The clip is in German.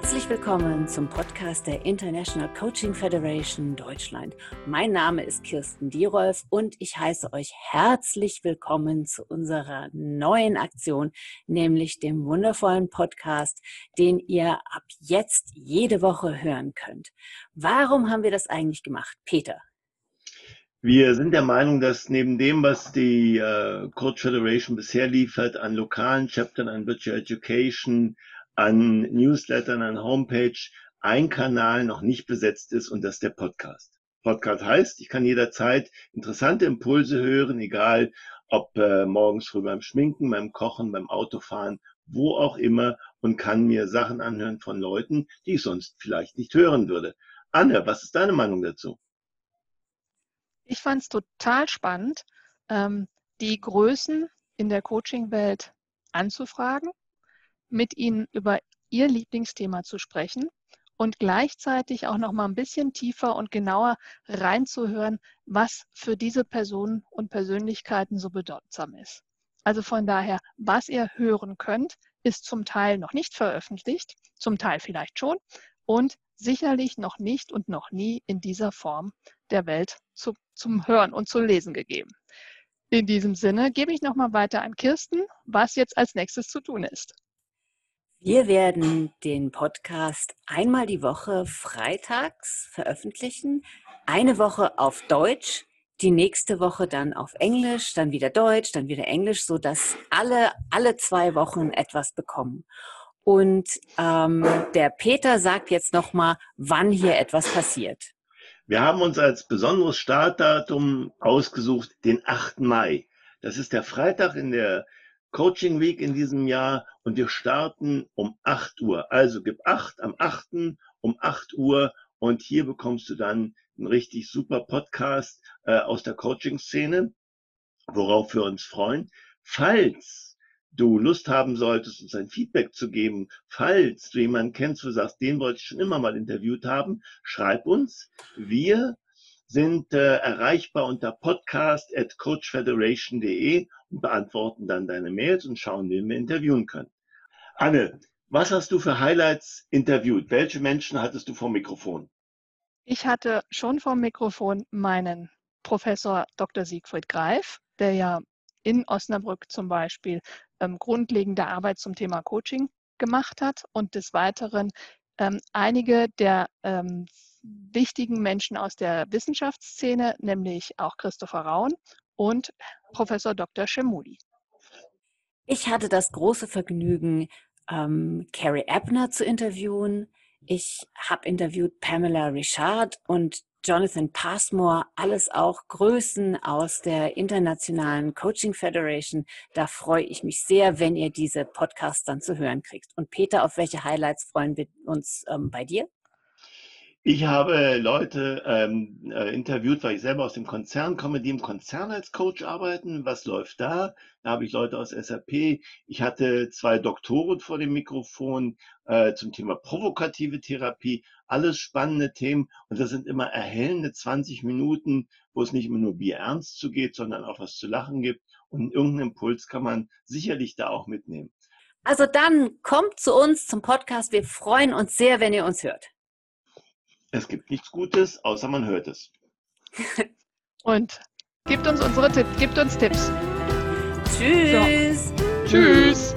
Herzlich willkommen zum Podcast der International Coaching Federation Deutschland. Mein Name ist Kirsten Dierolf und ich heiße euch herzlich willkommen zu unserer neuen Aktion, nämlich dem wundervollen Podcast, den ihr ab jetzt jede Woche hören könnt. Warum haben wir das eigentlich gemacht? Peter. Wir sind der Meinung, dass neben dem, was die äh, Coach Federation bisher liefert, an lokalen Chaptern, an Virtual Education, an Newslettern, an Homepage ein Kanal noch nicht besetzt ist und das ist der Podcast. Podcast heißt, ich kann jederzeit interessante Impulse hören, egal ob äh, morgens früh beim Schminken, beim Kochen, beim Autofahren, wo auch immer und kann mir Sachen anhören von Leuten, die ich sonst vielleicht nicht hören würde. Anne, was ist deine Meinung dazu? Ich fand es total spannend, ähm, die Größen in der Coaching-Welt anzufragen mit Ihnen über Ihr Lieblingsthema zu sprechen und gleichzeitig auch noch mal ein bisschen tiefer und genauer reinzuhören, was für diese Personen und Persönlichkeiten so bedeutsam ist. Also von daher, was ihr hören könnt, ist zum Teil noch nicht veröffentlicht, zum Teil vielleicht schon und sicherlich noch nicht und noch nie in dieser Form der Welt zu, zum Hören und zu lesen gegeben. In diesem Sinne gebe ich nochmal weiter an Kirsten, was jetzt als nächstes zu tun ist. Wir werden den Podcast einmal die Woche freitags veröffentlichen, eine Woche auf Deutsch, die nächste Woche dann auf Englisch, dann wieder Deutsch, dann wieder Englisch, so dass alle alle zwei Wochen etwas bekommen. Und ähm, der Peter sagt jetzt noch mal, wann hier etwas passiert. Wir haben uns als besonderes Startdatum ausgesucht den 8. Mai. Das ist der Freitag in der Coaching Week in diesem Jahr und wir starten um 8 Uhr. Also gib 8 am 8. um 8 Uhr und hier bekommst du dann einen richtig super Podcast äh, aus der Coaching-Szene, worauf wir uns freuen. Falls du Lust haben solltest, uns ein Feedback zu geben, falls du jemanden kennst, wo du sagst, den wollte ich schon immer mal interviewt haben, schreib uns. Wir sind äh, erreichbar unter podcast at coachfederation.de und beantworten dann deine Mails und schauen, wen wir interviewen können. Anne, was hast du für Highlights interviewt? Welche Menschen hattest du vor Mikrofon? Ich hatte schon vor Mikrofon meinen Professor Dr. Siegfried Greif, der ja in Osnabrück zum Beispiel ähm, grundlegende Arbeit zum Thema Coaching gemacht hat und des Weiteren ähm, einige der ähm, wichtigen Menschen aus der Wissenschaftsszene, nämlich auch Christopher Raun und Professor Dr. Shemudi. Ich hatte das große Vergnügen, ähm, Carrie Ebner zu interviewen. Ich habe interviewt Pamela Richard und Jonathan Passmore, alles auch Größen aus der internationalen Coaching Federation. Da freue ich mich sehr, wenn ihr diese Podcasts dann zu hören kriegt. Und Peter, auf welche Highlights freuen wir uns ähm, bei dir? Ich habe Leute ähm, äh, interviewt, weil ich selber aus dem Konzern komme, die im Konzern als Coach arbeiten. Was läuft da? Da habe ich Leute aus SAP. Ich hatte zwei Doktoren vor dem Mikrofon äh, zum Thema provokative Therapie. Alles spannende Themen. Und das sind immer erhellende 20 Minuten, wo es nicht immer nur Bier ernst zugeht, sondern auch was zu lachen gibt. Und irgendeinen Impuls kann man sicherlich da auch mitnehmen. Also dann kommt zu uns zum Podcast. Wir freuen uns sehr, wenn ihr uns hört. Es gibt nichts Gutes, außer man hört es. Und gibt uns unsere Tipps, gibt uns Tipps. Tschüss. So. Tschüss.